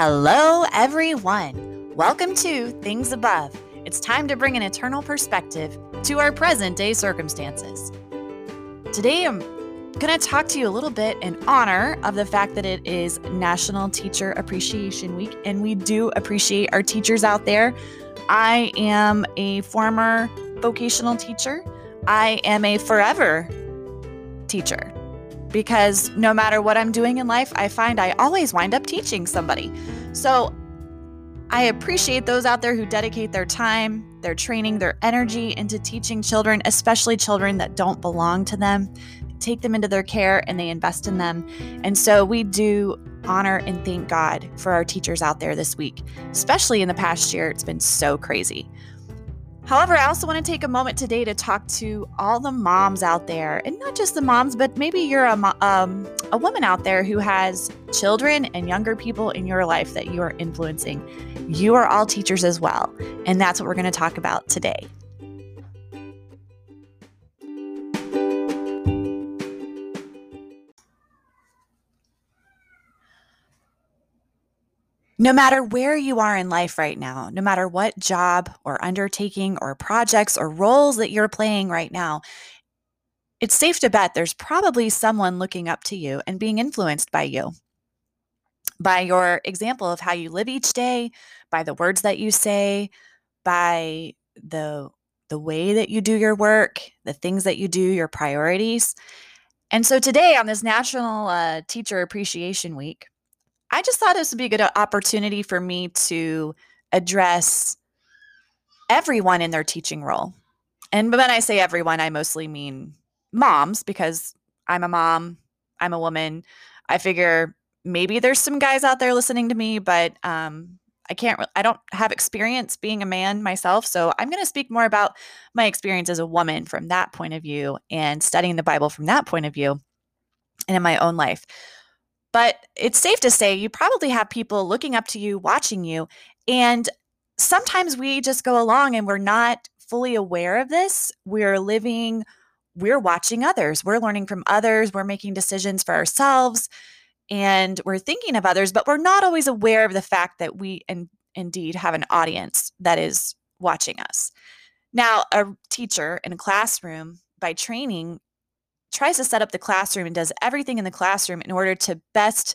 Hello, everyone. Welcome to Things Above. It's time to bring an eternal perspective to our present day circumstances. Today, I'm going to talk to you a little bit in honor of the fact that it is National Teacher Appreciation Week, and we do appreciate our teachers out there. I am a former vocational teacher, I am a forever teacher because no matter what I'm doing in life, I find I always wind up teaching somebody. So I appreciate those out there who dedicate their time, their training, their energy into teaching children, especially children that don't belong to them. Take them into their care and they invest in them. And so we do honor and thank God for our teachers out there this week, especially in the past year. It's been so crazy. However, I also want to take a moment today to talk to all the moms out there, and not just the moms, but maybe you're a, um, a woman out there who has children and younger people in your life that you are influencing. You are all teachers as well, and that's what we're going to talk about today. No matter where you are in life right now, no matter what job or undertaking or projects or roles that you're playing right now, it's safe to bet there's probably someone looking up to you and being influenced by you, by your example of how you live each day, by the words that you say, by the the way that you do your work, the things that you do, your priorities. And so today on this National uh, Teacher Appreciation Week, I just thought this would be a good uh, opportunity for me to address everyone in their teaching role. And when I say everyone, I mostly mean moms because I'm a mom, I'm a woman. I figure maybe there's some guys out there listening to me, but um, I can't, I don't have experience being a man myself. So I'm going to speak more about my experience as a woman from that point of view and studying the Bible from that point of view and in my own life. But it's safe to say you probably have people looking up to you, watching you. And sometimes we just go along and we're not fully aware of this. We're living, we're watching others, we're learning from others, we're making decisions for ourselves, and we're thinking of others, but we're not always aware of the fact that we in, indeed have an audience that is watching us. Now, a teacher in a classroom by training tries to set up the classroom and does everything in the classroom in order to best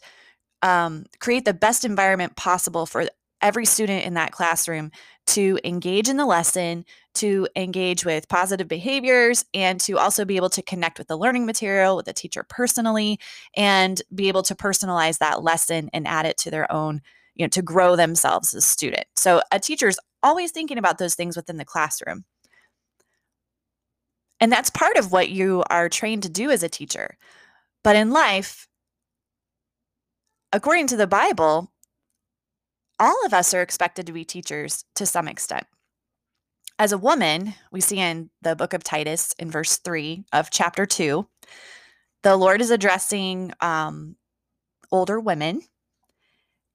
um, create the best environment possible for every student in that classroom to engage in the lesson, to engage with positive behaviors, and to also be able to connect with the learning material, with the teacher personally, and be able to personalize that lesson and add it to their own, you know, to grow themselves as a student. So a teacher is always thinking about those things within the classroom. And that's part of what you are trained to do as a teacher. But in life, according to the Bible, all of us are expected to be teachers to some extent. As a woman, we see in the book of Titus in verse 3 of chapter 2, the Lord is addressing um, older women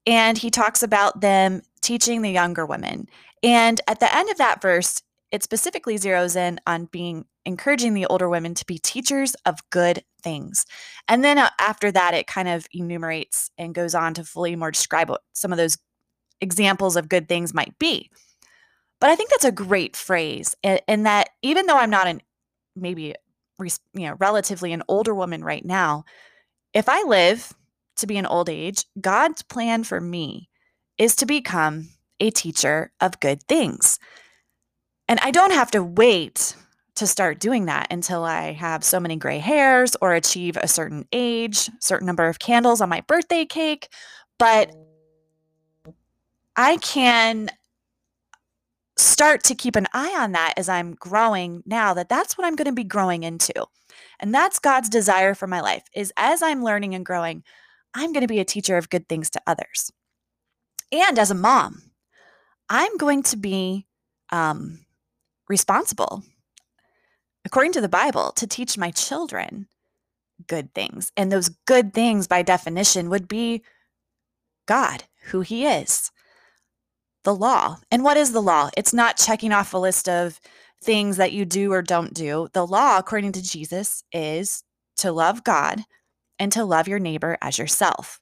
and he talks about them teaching the younger women. And at the end of that verse, it specifically zeroes in on being encouraging the older women to be teachers of good things. And then uh, after that, it kind of enumerates and goes on to fully more describe what some of those examples of good things might be. But I think that's a great phrase, and that even though I'm not an maybe you know relatively an older woman right now, if I live to be an old age, God's plan for me is to become a teacher of good things. And I don't have to wait to start doing that until I have so many gray hairs or achieve a certain age, certain number of candles on my birthday cake. But I can start to keep an eye on that as I'm growing now that that's what I'm going to be growing into. And that's God's desire for my life is as I'm learning and growing, I'm going to be a teacher of good things to others. And as a mom, I'm going to be um, responsible according to the Bible, to teach my children good things. And those good things, by definition, would be God, who He is, the law. And what is the law? It's not checking off a list of things that you do or don't do. The law, according to Jesus, is to love God and to love your neighbor as yourself.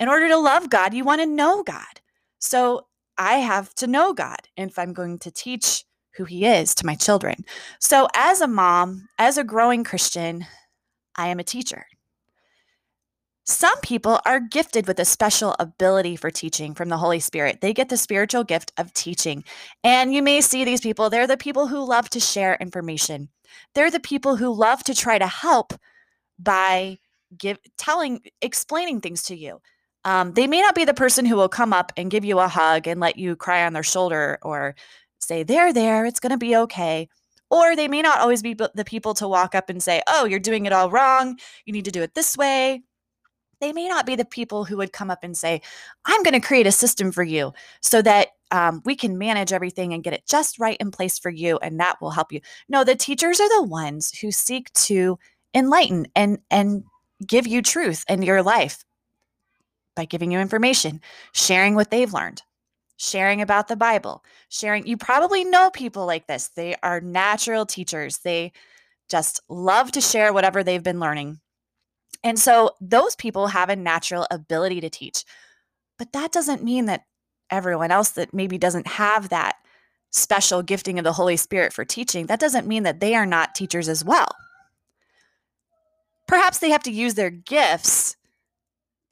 In order to love God, you want to know God. So I have to know God if I'm going to teach who He is to my children. So, as a mom, as a growing Christian, I am a teacher. Some people are gifted with a special ability for teaching from the Holy Spirit. They get the spiritual gift of teaching. And you may see these people, they're the people who love to share information. They're the people who love to try to help by give telling explaining things to you. Um, they may not be the person who will come up and give you a hug and let you cry on their shoulder or say, There, there, it's going to be okay. Or they may not always be the people to walk up and say, Oh, you're doing it all wrong. You need to do it this way they may not be the people who would come up and say, I'm going to create a system for you so that um, we can manage everything and get it just right in place for you, and that will help you. No, the teachers are the ones who seek to enlighten and and give you truth in your life by giving you information, sharing what they've learned, sharing about the Bible, sharing. You probably know people like this. They are natural teachers. They just love to share whatever they've been learning and so those people have a natural ability to teach. But that doesn't mean that everyone else that maybe doesn't have that special gifting of the Holy Spirit for teaching, that doesn't mean that they are not teachers as well. Perhaps they have to use their gifts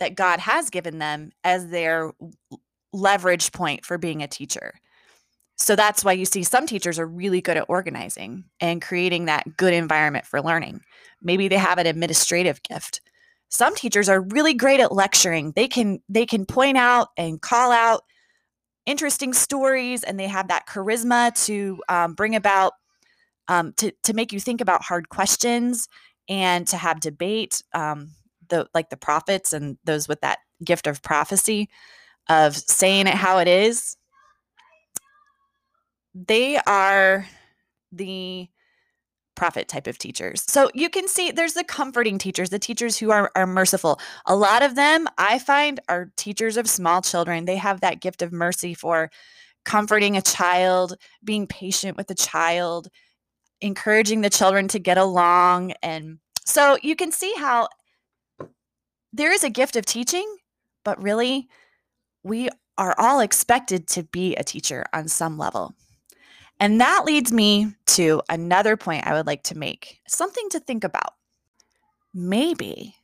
that God has given them as their leverage point for being a teacher. So that's why you see some teachers are really good at organizing and creating that good environment for learning. Maybe they have an administrative gift. Some teachers are really great at lecturing. They can they can point out and call out interesting stories, and they have that charisma to um, bring about um, to to make you think about hard questions and to have debate. Um, the like the prophets and those with that gift of prophecy of saying it how it is they are the prophet type of teachers. So you can see there's the comforting teachers, the teachers who are, are merciful. A lot of them I find are teachers of small children. They have that gift of mercy for comforting a child, being patient with a child, encouraging the children to get along. And so you can see how there is a gift of teaching, but really we are all expected to be a teacher on some level. And that leads me to another point I would like to make something to think about. Maybe,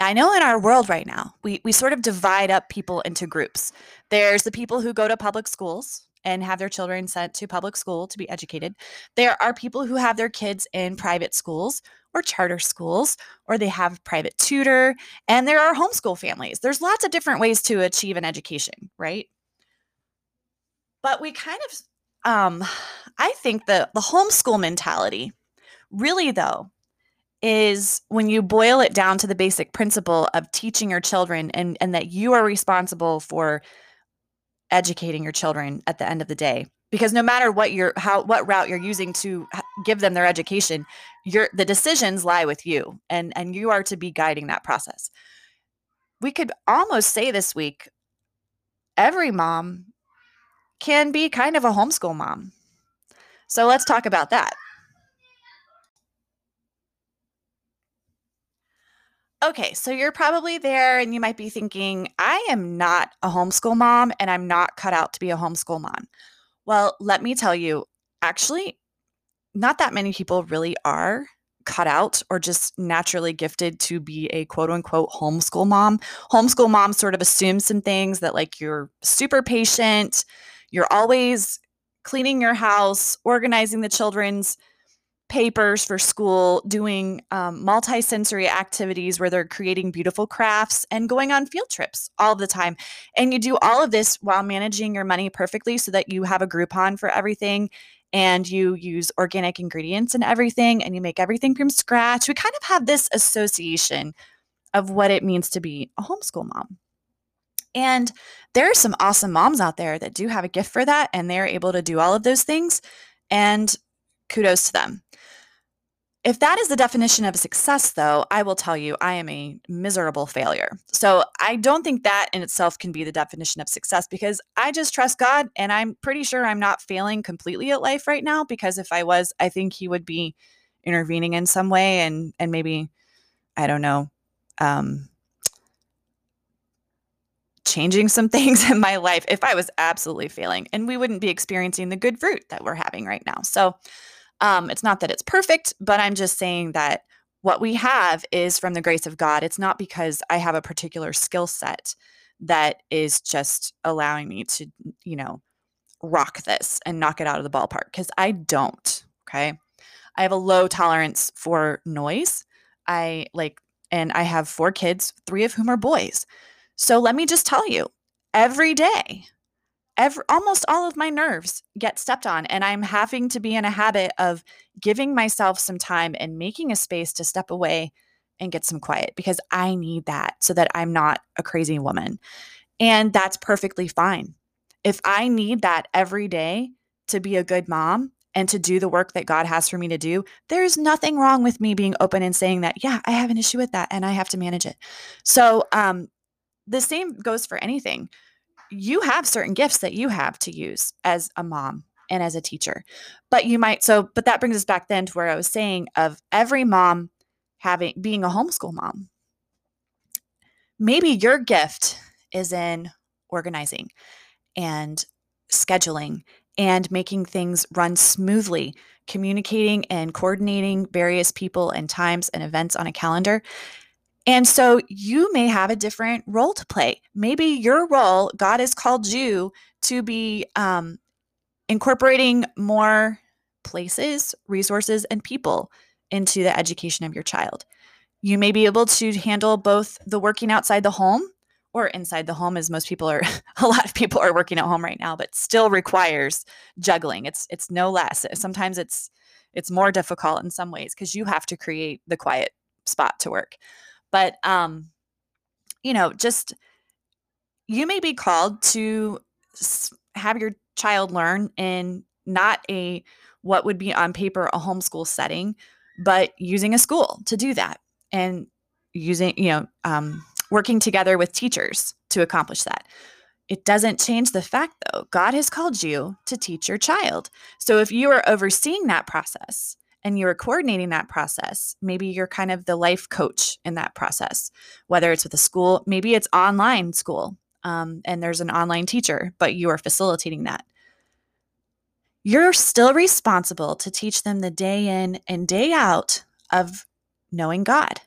I know in our world right now, we, we sort of divide up people into groups. There's the people who go to public schools and have their children sent to public school to be educated. There are people who have their kids in private schools or charter schools, or they have private tutor, and there are homeschool families. There's lots of different ways to achieve an education, right? But we kind of um, I think the the homeschool mentality, really though, is when you boil it down to the basic principle of teaching your children and and that you are responsible for educating your children at the end of the day because no matter what your how what route you're using to give them their education your the decisions lie with you and and you are to be guiding that process we could almost say this week every mom can be kind of a homeschool mom. So let's talk about that. Okay, so you're probably there and you might be thinking, I am not a homeschool mom and I'm not cut out to be a homeschool mom. Well, let me tell you, actually, not that many people really are cut out or just naturally gifted to be a quote unquote homeschool mom. Homeschool mom sort of assumes some things that, like, you're super patient, you're always cleaning your house, organizing the children's papers for school, doing um, multi-sensory activities where they're creating beautiful crafts and going on field trips all the time. And you do all of this while managing your money perfectly so that you have a Groupon for everything and you use organic ingredients and everything and you make everything from scratch. We kind of have this association of what it means to be a homeschool mom. And there are some awesome moms out there that do have a gift for that and they're able to do all of those things. And kudos to them. If that is the definition of success, though, I will tell you I am a miserable failure. So I don't think that in itself can be the definition of success because I just trust God and I'm pretty sure I'm not failing completely at life right now because if I was, I think He would be intervening in some way and and maybe I don't know um changing some things in my life if I was absolutely failing, and we wouldn't be experiencing the good fruit that we're having right now. So, um, it's not that it's perfect, but I'm just saying that what we have is from the grace of God. It's not because I have a particular skill set that is just allowing me to, you know, rock this and knock it out of the ballpark because I don't. Okay. I have a low tolerance for noise. I like, and I have four kids, three of whom are boys. So let me just tell you every day, every, almost all of my nerves get stepped on, and I'm having to be in a habit of giving myself some time and making a space to step away and get some quiet because I need that so that I'm not a crazy woman. And that's perfectly fine. If I need that every day to be a good mom and to do the work that God has for me to do, there's nothing wrong with me being open and saying that, yeah, I have an issue with that and I have to manage it. So, um, the same goes for anything. You have certain gifts that you have to use as a mom and as a teacher. But you might so but that brings us back then to where I was saying of every mom having being a homeschool mom. Maybe your gift is in organizing and scheduling and making things run smoothly, communicating and coordinating various people and times and events on a calendar. And so you may have a different role to play. Maybe your role, God has called you to be um, incorporating more places, resources, and people into the education of your child. You may be able to handle both the working outside the home or inside the home as most people are a lot of people are working at home right now but still requires juggling it's it's no less sometimes it's it's more difficult in some ways because you have to create the quiet spot to work but um you know just you may be called to have your child learn in not a what would be on paper a homeschool setting but using a school to do that and using you know um, working together with teachers to accomplish that. It doesn't change the fact, though, God has called you to teach your child. So if you are overseeing that process and you're coordinating that process, maybe you're kind of the life coach in that process, whether it's with a school, maybe it's online school um, and there's an online teacher, but you are facilitating that. You're still responsible to teach them the day in and day out of knowing God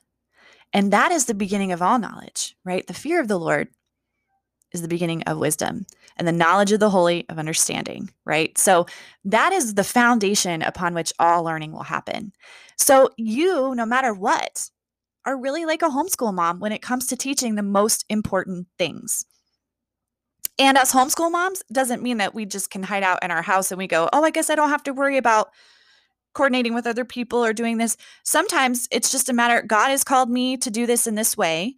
and that is the beginning of all knowledge, right? The fear of the Lord is the beginning of wisdom and the knowledge of the holy of understanding, right? So that is the foundation upon which all learning will happen. So you, no matter what, are really like a homeschool mom when it comes to teaching the most important things. And as homeschool moms doesn't mean that we just can hide out in our house and we go, oh, I guess I don't have to worry about coordinating with other people or doing this. Sometimes it's just a matter God has called me to do this in this way.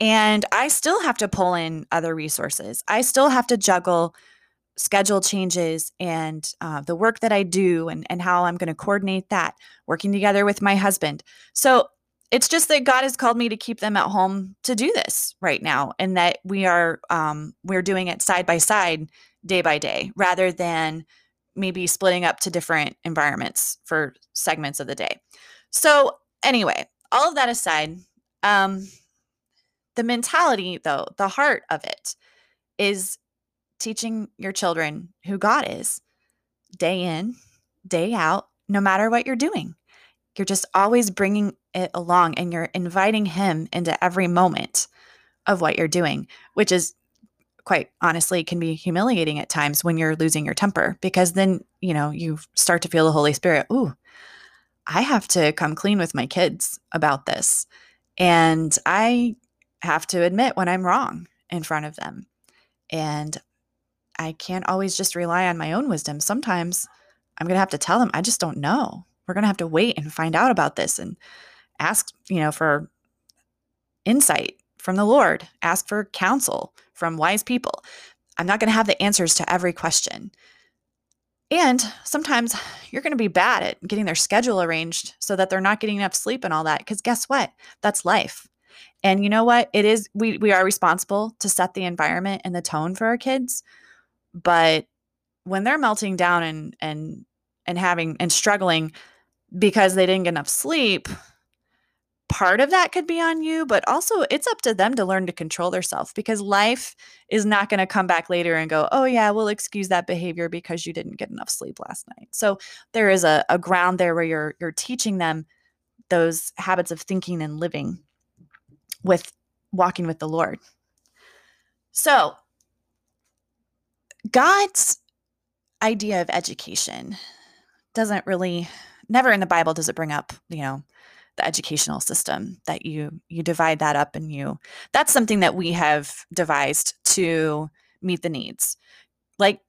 And I still have to pull in other resources. I still have to juggle schedule changes and uh, the work that I do and, and how I'm going to coordinate that, working together with my husband. So it's just that God has called me to keep them at home to do this right now, and that we are um, we're doing it side by side, day by day, rather than maybe splitting up to different environments for segments of the day. So, anyway, all of that aside, um, the mentality, though, the heart of it is teaching your children who God is day in, day out, no matter what you're doing. You're just always bringing it along and you're inviting Him into every moment of what you're doing, which is quite honestly can be humiliating at times when you're losing your temper because then, you know, you start to feel the Holy Spirit. Ooh, I have to come clean with my kids about this. And I have to admit when I'm wrong in front of them. And I can't always just rely on my own wisdom. Sometimes I'm going to have to tell them, I just don't know. We're going to have to wait and find out about this and ask, you know, for insight from the Lord, ask for counsel from wise people. I'm not going to have the answers to every question. And sometimes you're going to be bad at getting their schedule arranged so that they're not getting enough sleep and all that. Because guess what? That's life. And you know what? It is, we, we are responsible to set the environment and the tone for our kids. But when they're melting down and, and, and having and struggling because they didn't get enough sleep, part of that could be on you, but also it's up to them to learn to control themselves because life is not going to come back later and go, oh, yeah, we'll excuse that behavior because you didn't get enough sleep last night. So there is a, a ground there where you're you're teaching them those habits of thinking and living with walking with the Lord. So God's idea of education doesn't really never in the Bible does it bring up, you know, the educational system that you you divide that up and you that's something that we have devised to meet the needs like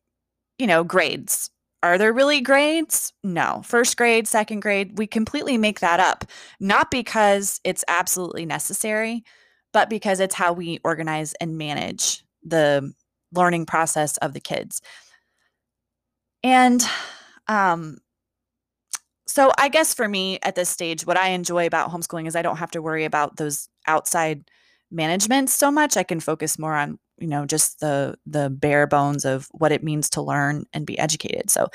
you know grades are there really grades? No. First grade second grade we completely make that up. Not because it's absolutely necessary but because it's how we organize and manage the learning process of the kids. And um so I guess for me at this stage, what I enjoy about homeschooling is I don't have to worry about those outside management so much. I can focus more on, you know, just the the bare bones of what it means to learn and be educated. So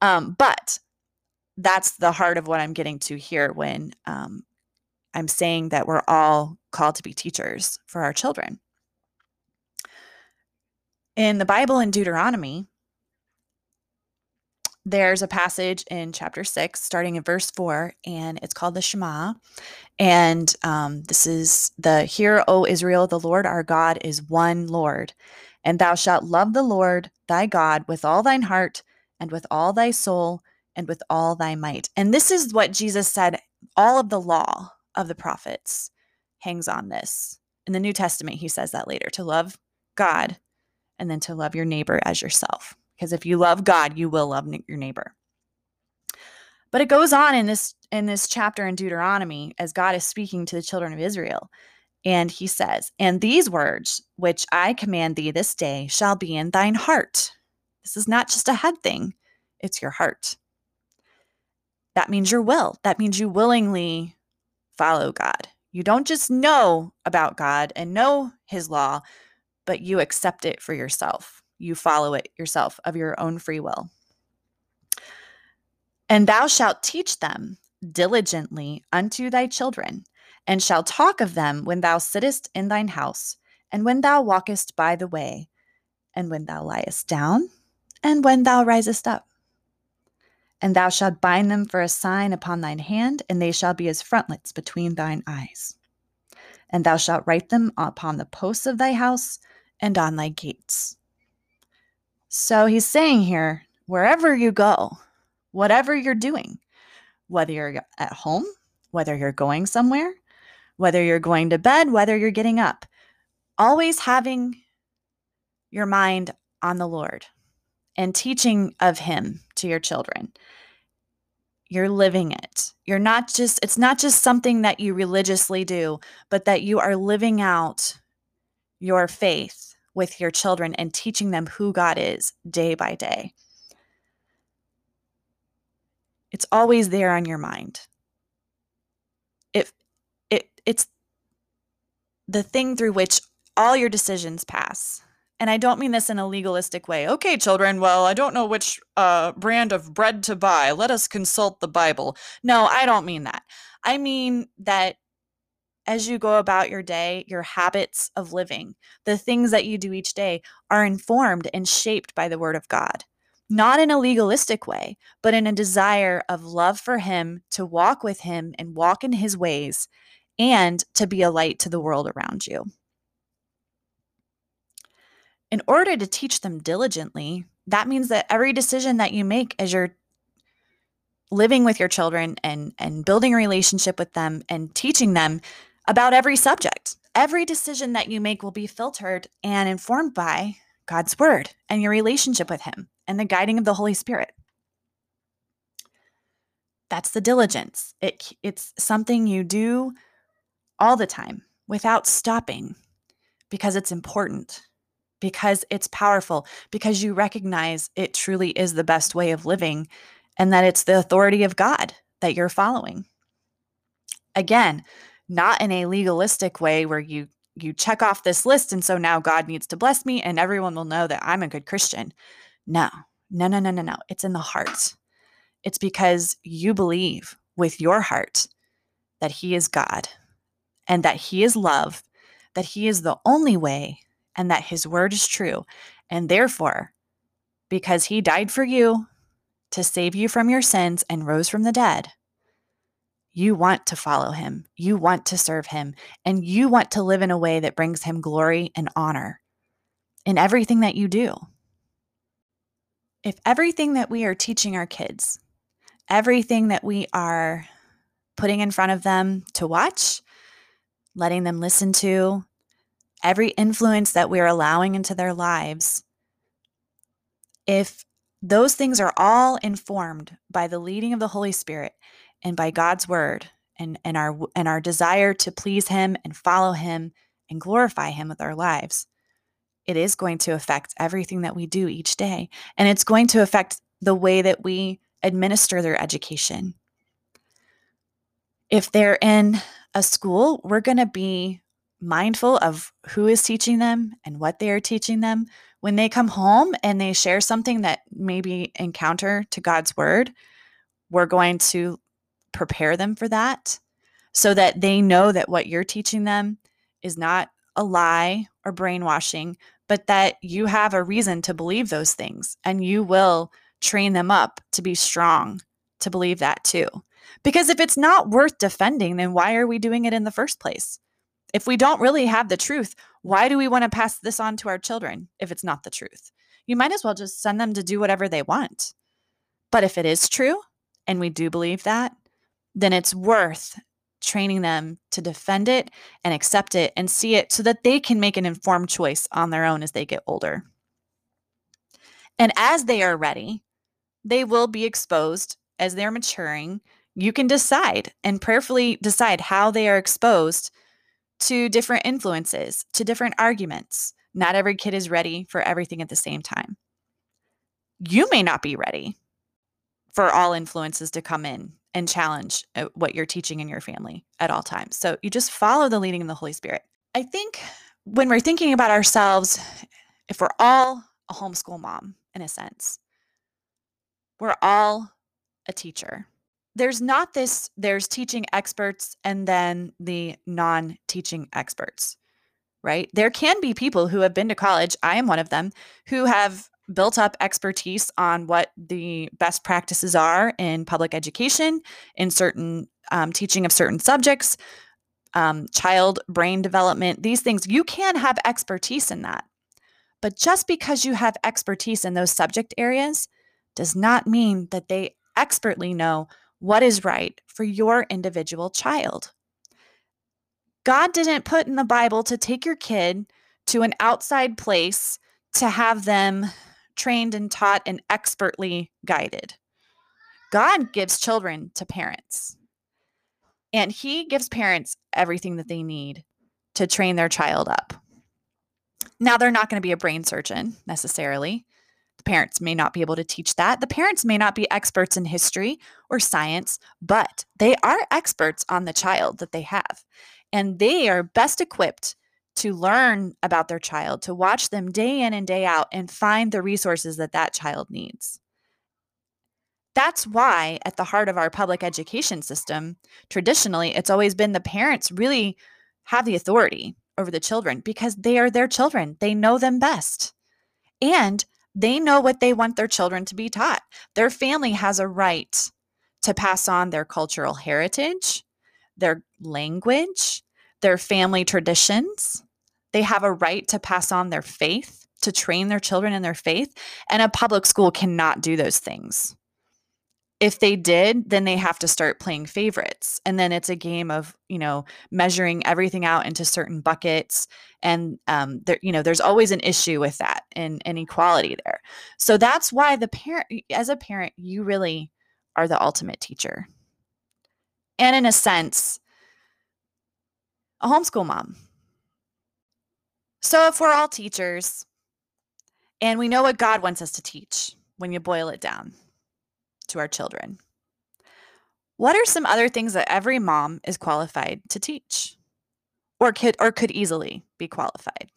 um, but that's the heart of what I'm getting to here when um, I'm saying that we're all called to be teachers for our children. In the Bible in Deuteronomy, there's a passage in chapter six, starting in verse four, and it's called the Shema. And um, this is the Hear, O Israel, the Lord our God is one Lord. And thou shalt love the Lord thy God with all thine heart, and with all thy soul, and with all thy might. And this is what Jesus said all of the law of the prophets hangs on this. In the New Testament, he says that later to love God and then to love your neighbor as yourself because if you love God, you will love your neighbor. But it goes on in this in this chapter in Deuteronomy as God is speaking to the children of Israel. And he says, And these words which I command thee this day shall be in thine heart. This is not just a head thing, it's your heart. That means your will. That means you willingly follow God. You don't just know about God and know his law, but you accept it for yourself you follow it yourself of your own free will. And thou shalt teach them diligently unto thy children, and shalt talk of them when thou sittest in thine house, and when thou walkest by the way, and when thou liest down, and when thou risest up. And thou shalt bind them for a sign upon thine hand, and they shall be as frontlets between thine eyes. And thou shalt write them upon the posts of thy house and on thy gates. So he's saying here wherever you go, whatever you're doing, whether you're at home, whether you're going somewhere, whether you're going to bed, whether you're getting up, always having your mind on the Lord and teaching of Him to your children. You're living it. You're not just, it's not just something that you religiously do, but that you are living out your faith with your children and teaching them who God is day by day. It's always there on your mind. It, it, it's the thing through which all your decisions pass. And I don't mean this in a legalistic way. Okay, children, well, I don't know which uh, brand of bread to buy. Let us consult the Bible. No, I don't mean that. I mean that as you go about your day, your habits of living, the things that you do each day are informed and shaped by the Word of God. Not in a legalistic way, but in a desire of love for Him, to walk with Him and walk in His ways, and to be a light to the world around you. In order to teach them diligently, that means that every decision that you make as you're living with your children and and building a relationship with them and teaching them about every subject. Every decision that you make will be filtered and informed by God's word and your relationship with Him and the guiding of the Holy Spirit. That's the diligence. It, it's something you do all the time without stopping because it's important, because it's powerful, because you recognize it truly is the best way of living and that it's the authority of God that you're following. Again, not in a legalistic way where you you check off this list and so now God needs to bless me and everyone will know that I'm a good Christian. No. No, no, no, no, no. It's in the heart. It's because you believe with your heart that He is God and that He is love, that He is the only way, and that His word is true. And therefore, because He died for you to save you from your sins and rose from the dead, you want to follow Him, you want to serve Him, and you want to live in a way that brings Him glory and honor in everything that you do. If everything that we are teaching our kids, everything that we are putting in front of them to watch, letting them listen to, every influence that we're allowing into their lives, if those things are all informed by the leading of the Holy Spirit and by God's word and, and our and our desire to please him and follow him and glorify him with our lives, it is going to affect everything that we do each day. And it's going to affect the way that we administer their education. If they're in a school, we're going to be mindful of who is teaching them and what they are teaching them. When they come home and they share something that maybe encounter to God's word, we're going to prepare them for that so that they know that what you're teaching them is not a lie or brainwashing, but that you have a reason to believe those things and you will train them up to be strong to believe that too. Because if it's not worth defending, then why are we doing it in the first place? If we don't really have the truth, why do we want to pass this on to our children if it's not the truth? You might as well just send them to do whatever they want. But if it is true, and we do believe that, then it's worth training them to defend it and accept it and see it so that they can make an informed choice on their own as they get older. And as they are ready, they will be exposed as they're maturing. You can decide and prayerfully decide how they are exposed to different influences, to different arguments. Not every kid is ready for everything at the same time. You may not be ready for all influences to come in and challenge uh, what you're teaching in your family at all times. So you just follow the leading of the Holy Spirit. I think when we're thinking about ourselves, if we're all a homeschool mom in a sense, we're all a teacher. There's not this, there's teaching experts and then the non teaching experts, right? There can be people who have been to college, I am one of them, who have built up expertise on what the best practices are in public education, in certain um, teaching of certain subjects, um, child brain development, these things. You can have expertise in that. But just because you have expertise in those subject areas does not mean that they expertly know what is right for your individual child. God didn't put in the Bible to take your kid to an outside place to have them trained and taught and expertly guided. God gives children to parents, and He gives parents everything that they need to train their child up. Now, they're not going to be a brain surgeon necessarily. The parents may not be able to teach that. The parents may not be experts in history or science, but they are experts on the child that they have. And they are best equipped to learn about their child, to watch them day in and day out and find the resources that that child needs. That's why, at the heart of our public education system, traditionally, it's always been the parents really have the authority over the children because they are their children. They know them best. And they know what they want their children to be taught. Their family has a right to pass on their cultural heritage, their language, their family traditions, they have a right to pass on their faith, to train their children in their faith, and a public school cannot do those things. If they did, then they have to start playing favorites. And then it's a game of, you know, measuring everything out into certain buckets. And um, there, you know, there's always an issue with that and inequality there. So that's why the parent, as a parent, you really are the ultimate teacher. And in a sense, a homeschool mom so, if we're all teachers and we know what God wants us to teach when you boil it down to our children, what are some other things that every mom is qualified to teach or could or could easily be qualified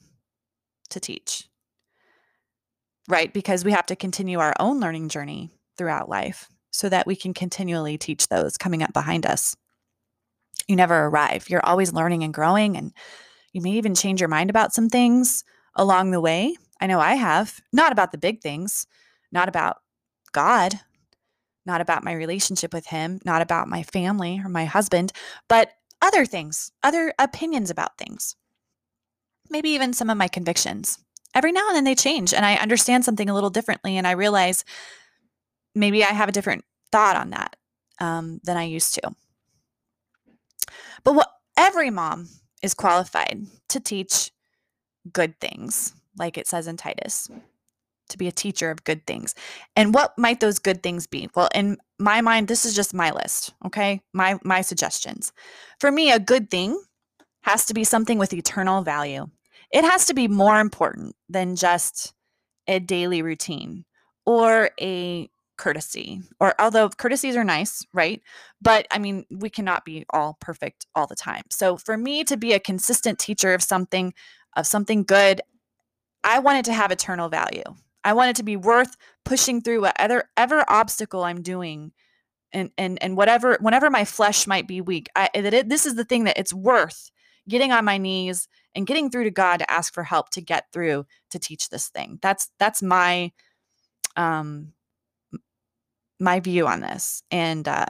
to teach? Right? Because we have to continue our own learning journey throughout life so that we can continually teach those coming up behind us. you never arrive. You're always learning and growing, and you may even change your mind about some things along the way. I know I have, not about the big things, not about God, not about my relationship with Him, not about my family or my husband, but other things, other opinions about things. Maybe even some of my convictions. Every now and then they change, and I understand something a little differently, and I realize maybe I have a different thought on that um, than I used to. But what every mom is qualified to teach good things, like it says in Titus, to be a teacher of good things. And what might those good things be? Well, in my mind, this is just my list, okay? My my suggestions. For me, a good thing has to be something with eternal value. It has to be more important than just a daily routine or a courtesy or although courtesies are nice right? But i mean we cannot be all perfect all the time. So for me to be a consistent teacher of something of something good i want it to have eternal value. I want it to be worth pushing through whatever ever obstacle i'm doing and and and whatever whenever my flesh might be weak i that it, this is the thing that it's worth getting on my knees and getting through to god to ask for help to get through to teach this thing. That's that's my um my view on this and uh,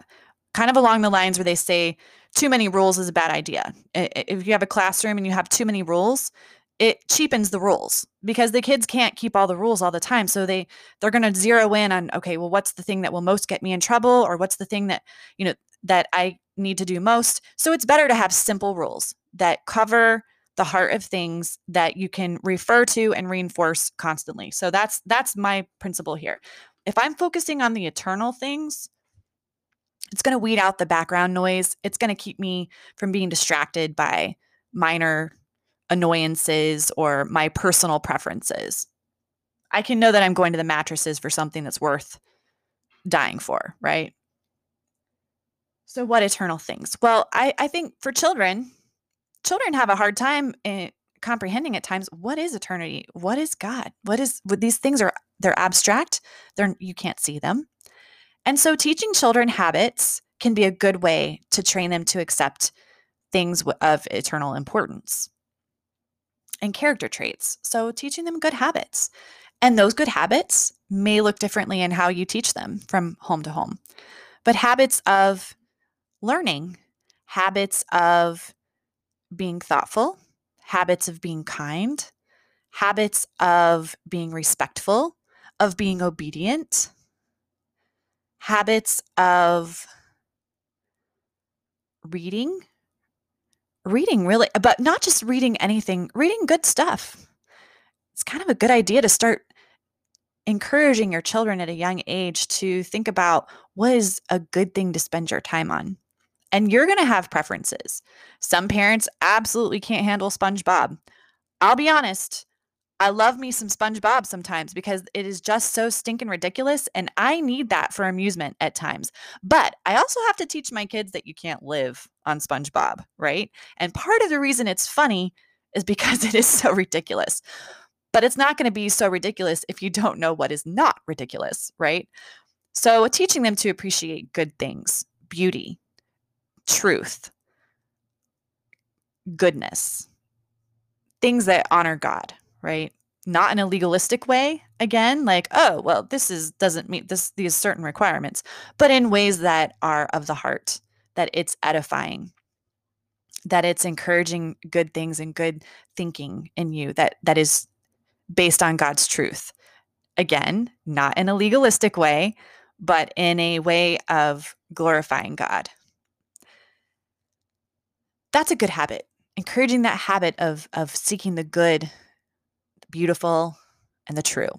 kind of along the lines where they say too many rules is a bad idea. If you have a classroom and you have too many rules, it cheapens the rules because the kids can't keep all the rules all the time. So they they're going to zero in on okay, well what's the thing that will most get me in trouble or what's the thing that, you know, that I need to do most. So it's better to have simple rules that cover the heart of things that you can refer to and reinforce constantly. So that's that's my principle here if I'm focusing on the eternal things, it's going to weed out the background noise. It's going to keep me from being distracted by minor annoyances or my personal preferences. I can know that I'm going to the mattresses for something that's worth dying for, right? So, what eternal things? Well, I, I think for children, children have a hard time in comprehending at times what is eternity? What is God? What is what these things are they're abstract, they're you can't see them. And so teaching children habits can be a good way to train them to accept things of eternal importance and character traits. So teaching them good habits. And those good habits may look differently in how you teach them from home to home. But habits of learning, habits of being thoughtful, habits of being kind, habits of being respectful, of being obedient, habits of reading, reading really, but not just reading anything, reading good stuff. It's kind of a good idea to start encouraging your children at a young age to think about what is a good thing to spend your time on. And you're going to have preferences. Some parents absolutely can't handle SpongeBob. I'll be honest, I love me some SpongeBob sometimes because it is just so stinking ridiculous and I need that for amusement at times. But I also have to teach my kids that you can't live on SpongeBob, right? And part of the reason it's funny is because it is so ridiculous. But it's not going to be so ridiculous if you don't know what is not ridiculous, right? So teaching them to appreciate good things, beauty, truth, goodness, things that honor God, right? Not in a legalistic way, again, like, oh, well, this is doesn't meet this these certain requirements, but in ways that are of the heart, that it's edifying, that it's encouraging good things and good thinking in you, that that is based on God's truth. Again, not in a legalistic way, but in a way of glorifying God. That's a good habit. Encouraging that habit of, of seeking the good beautiful, and the true.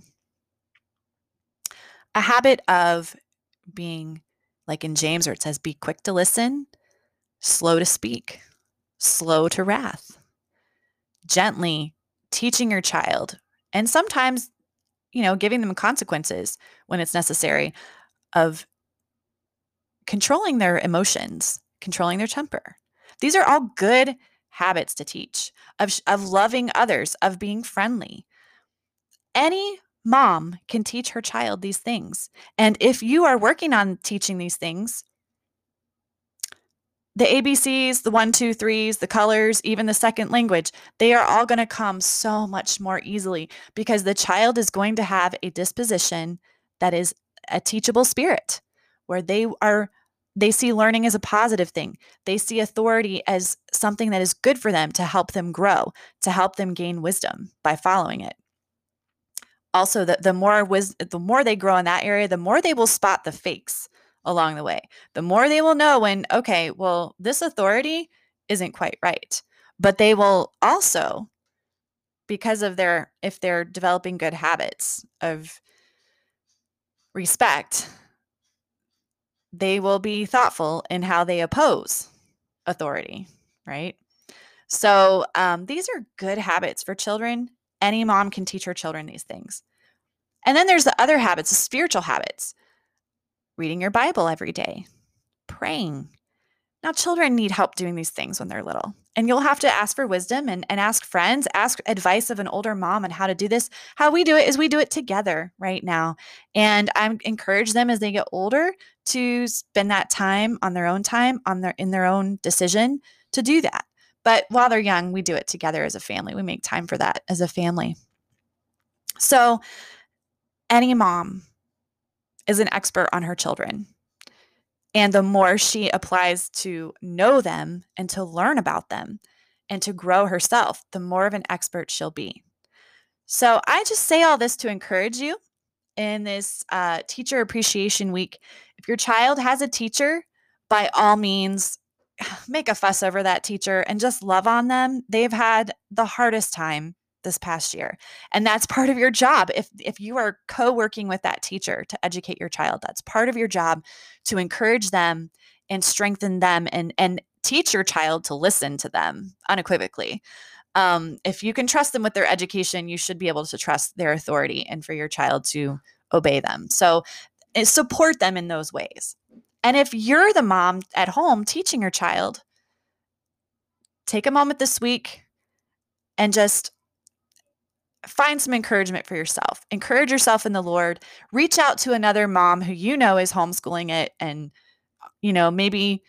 A habit of being like in James, where it says, be quick to listen, slow to speak, slow to wrath, gently teaching your child, and sometimes, you know, giving them consequences when it's necessary of controlling their emotions, controlling their temper. These are all good habits to teach of, of loving others, of being friendly. Any mom can teach her child these things. And if you are working on teaching these things, the ABCs, the one, two, threes, the colors, even the second language, they are all going to come so much more easily because the child is going to have a disposition that is a teachable spirit where they are they see learning as a positive thing. They see authority as something that is good for them to help them grow, to help them gain wisdom by following it. Also, the, the more wis- the more they grow in that area, the more they will spot the fakes along the way. The more they will know when, okay, well, this authority isn't quite right. But they will also, because of their, if they're developing good habits of respect, they will be thoughtful in how they oppose authority, right? So um, these are good habits for children. Any mom can teach her children these things. And then there's the other habits, the spiritual habits reading your Bible every day, praying. Now, children need help doing these things when they're little. And you'll have to ask for wisdom and, and ask friends, ask advice of an older mom on how to do this. How we do it is we do it together right now. And I encourage them as they get older to spend that time on their own time, on their in their own decision to do that. But while they're young, we do it together as a family. We make time for that as a family. So any mom is an expert on her children. And the more she applies to know them and to learn about them and to grow herself, the more of an expert she'll be. So I just say all this to encourage you in this uh, teacher appreciation week. If your child has a teacher, by all means, make a fuss over that teacher and just love on them. They've had the hardest time this past year and that's part of your job if if you are co-working with that teacher to educate your child that's part of your job to encourage them and strengthen them and and teach your child to listen to them unequivocally um, if you can trust them with their education you should be able to trust their authority and for your child to obey them so eh, support them in those ways and if you're the mom at home teaching your child take a moment this week and just find some encouragement for yourself. Encourage yourself in the Lord. Reach out to another mom who you know is homeschooling it and, you know, maybe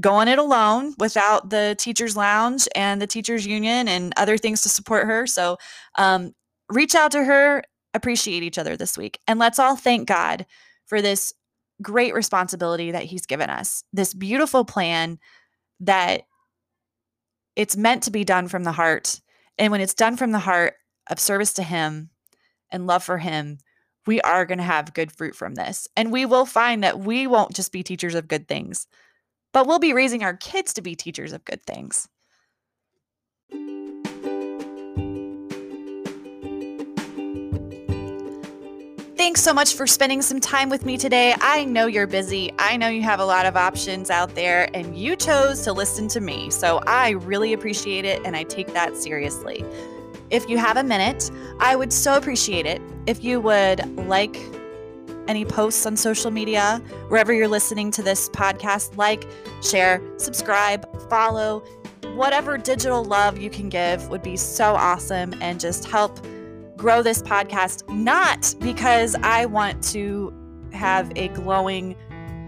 going it alone without the teacher's lounge and the teacher's union and other things to support her. So um, reach out to her, appreciate each other this week. And let's all thank God for this great responsibility that He's given us, this beautiful plan that it's meant to be done from the heart. And when it's done from the heart, of service to Him and love for Him, we are going to have good fruit from this. And we will find that we won't just be teachers of good things, but we'll be raising our kids to be teachers of good things. Thanks so much for spending some time with me today. I know you're busy. I know you have a lot of options out there, and you chose to listen to me. So I really appreciate it, and I take that seriously. If you have a minute, I would so appreciate it if you would like any posts on social media, wherever you're listening to this podcast, like, share, subscribe, follow, whatever digital love you can give would be so awesome and just help grow this podcast. Not because I want to have a glowing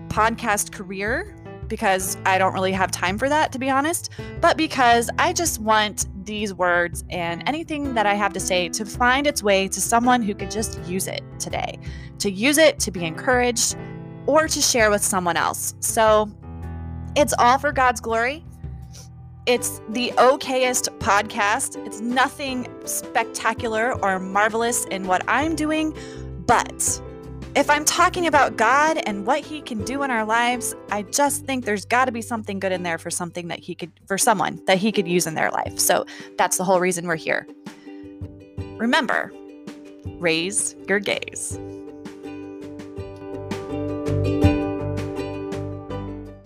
podcast career, because I don't really have time for that, to be honest, but because I just want these words and anything that I have to say to find its way to someone who could just use it today, to use it to be encouraged or to share with someone else. So it's all for God's glory. It's the okayest podcast. It's nothing spectacular or marvelous in what I'm doing, but if I'm talking about God and what he can do in our lives, I just think there's got to be something good in there for something that he could, for someone that he could use in their life. So that's the whole reason we're here. Remember, raise your gaze.